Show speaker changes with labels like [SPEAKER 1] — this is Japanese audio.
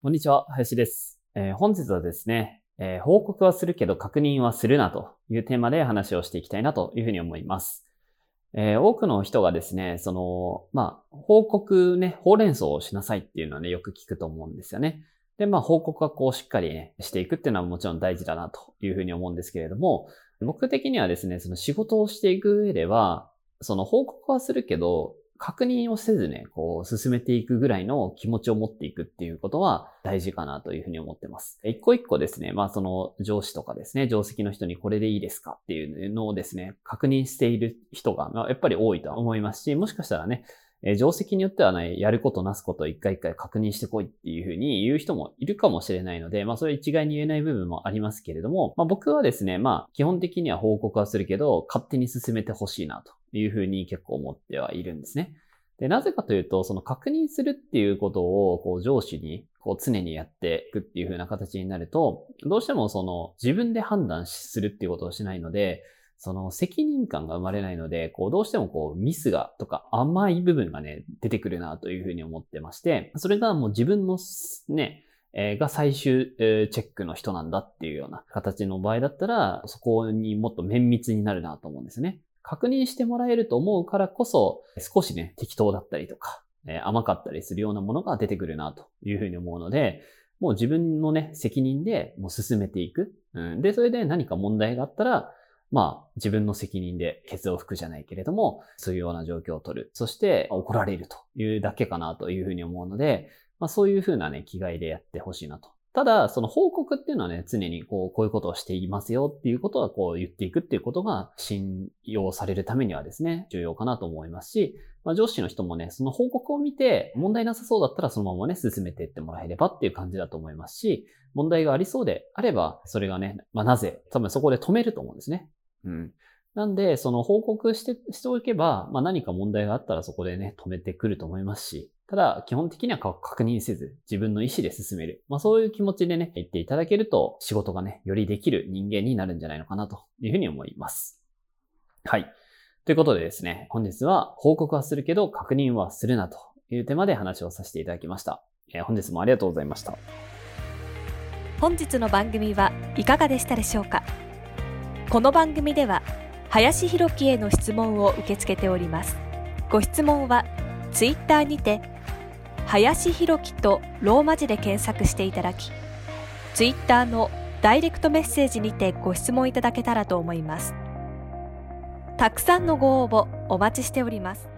[SPEAKER 1] こんにちは林です、えー、本日はですね、えー、報告はするけど確認はするなというテーマで話をしていきたいなというふうに思いますえー、多くの人がですね、その、まあ、報告ね、ほうれん草をしなさいっていうのはね、よく聞くと思うんですよね。で、まあ、報告はこうしっかりね、していくっていうのはもちろん大事だなというふうに思うんですけれども、僕的にはですね、その仕事をしていく上では、その報告はするけど、確認をせずね、こう進めていくぐらいの気持ちを持っていくっていうことは大事かなというふうに思ってます。一個一個ですね、まあその上司とかですね、上席の人にこれでいいですかっていうのをですね、確認している人がやっぱり多いとは思いますし、もしかしたらね、えー、定石によってはね、やることなすことを一回一回確認してこいっていうふうに言う人もいるかもしれないので、まあそれ一概に言えない部分もありますけれども、まあ僕はですね、まあ基本的には報告はするけど、勝手に進めてほしいなというふうに結構思ってはいるんですね。で、なぜかというと、その確認するっていうことを、こう上司に、こう常にやっていくっていう風な形になると、どうしてもその自分で判断するっていうことをしないので、その責任感が生まれないので、こうどうしてもこうミスがとか甘い部分がね、出てくるなというふうに思ってまして、それがもう自分のね、えー、が最終、チェックの人なんだっていうような形の場合だったら、そこにもっと綿密になるなと思うんですね。確認してもらえると思うからこそ、少しね、適当だったりとか、え、甘かったりするようなものが出てくるなというふうに思うので、もう自分のね、責任でもう進めていく。うん、で、それで何か問題があったら、まあ、自分の責任でケツを吹くじゃないけれども、そういうような状況を取る。そして、怒られるというだけかなというふうに思うので、まあ、そういうふうなね、気概でやってほしいなと。ただ、その報告っていうのはね、常にこう、こういうことをしていますよっていうことはこう言っていくっていうことが信用されるためにはですね、重要かなと思いますし、まあ、上司の人もね、その報告を見て問題なさそうだったらそのままね、進めていってもらえればっていう感じだと思いますし、問題がありそうであれば、それがね、まあ、なぜ、多分そこで止めると思うんですね。うん。なんで、その報告して、しておけば、まあ何か問題があったらそこでね、止めてくると思いますし、ただ、基本的には確認せず、自分の意思で進める。まあそういう気持ちでね、言っていただけると、仕事がね、よりできる人間になるんじゃないのかなというふうに思います。はい。ということでですね、本日は報告はするけど確認はするなというテーマで話をさせていただきました。えー、本日もありがとうございました。
[SPEAKER 2] 本日の番組はいかがでしたでしょうか？この番組では林博樹への質問を受け付けております。ご質問はツイッターにて林博樹とローマ字で検索していただきツイッターのダイレクトメッセージにてご質問いただけたらと思います。たくさんのご応募お待ちしております。